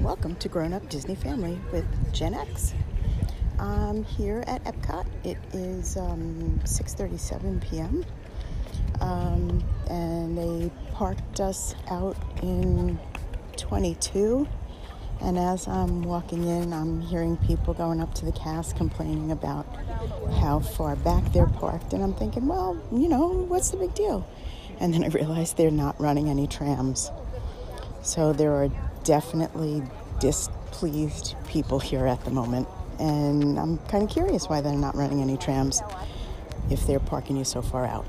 Welcome to Grown Up Disney Family with Gen X. I'm here at Epcot. It is um, 6:37 p.m. Um, and they parked us out in 22. And as I'm walking in, I'm hearing people going up to the cast complaining about how far back they're parked. And I'm thinking, well, you know, what's the big deal? And then I realized they're not running any trams. So there are definitely displeased people here at the moment. And I'm kind of curious why they're not running any trams if they're parking you so far out.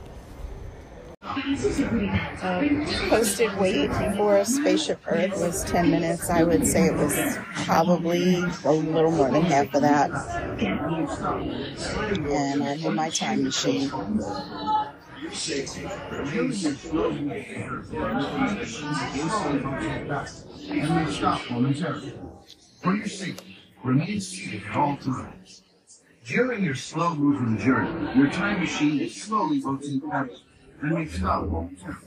Um, posted wait for Spaceship Earth was 10 minutes. I would say it was probably a little more than half of that. And I'm in my time machine. For your safety, remain seated at all times. During your slow moving journey, your time machine is slowly rotating back and may stop momentarily.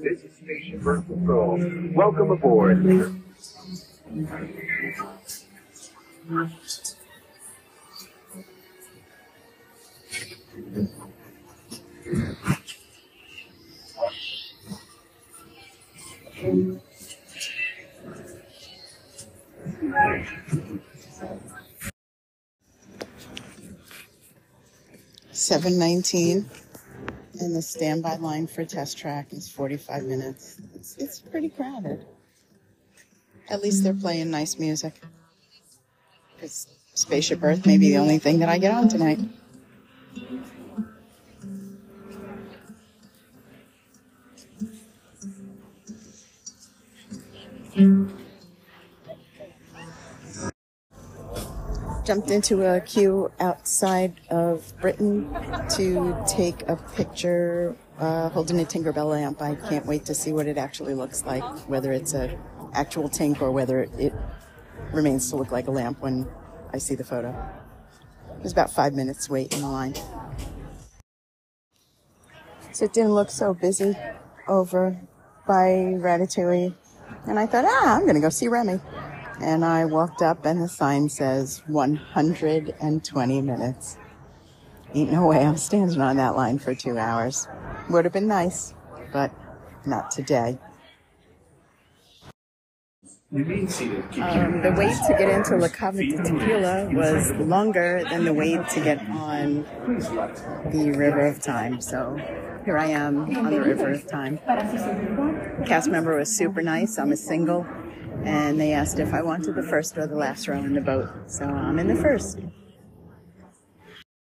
This is Station Birth Control. Welcome aboard. Seven nineteen, and the standby line for test track is forty-five minutes. It's it's pretty crowded. At least they're playing nice music. Because Spaceship Earth may be the only thing that I get on tonight. Jumped into a queue outside of Britain to take a picture uh, holding a Tinkerbell lamp. I can't wait to see what it actually looks like, whether it's a actual tank or whether it remains to look like a lamp when I see the photo. There's about five minutes wait in the line. So it didn't look so busy over by Ratatouille. And I thought, ah, I'm going to go see Remy. And I walked up and the sign says 120 minutes. Ain't no way I'm standing on that line for two hours. Would have been nice, but not today. Remain seated. Keep Um, the wait to get into La Cava del Tequila was longer than the wait to get on the River of Time. So here I am on the River of Time. Cast member was super nice. I'm a single, and they asked if I wanted the first or the last row in the boat. So I'm in the first.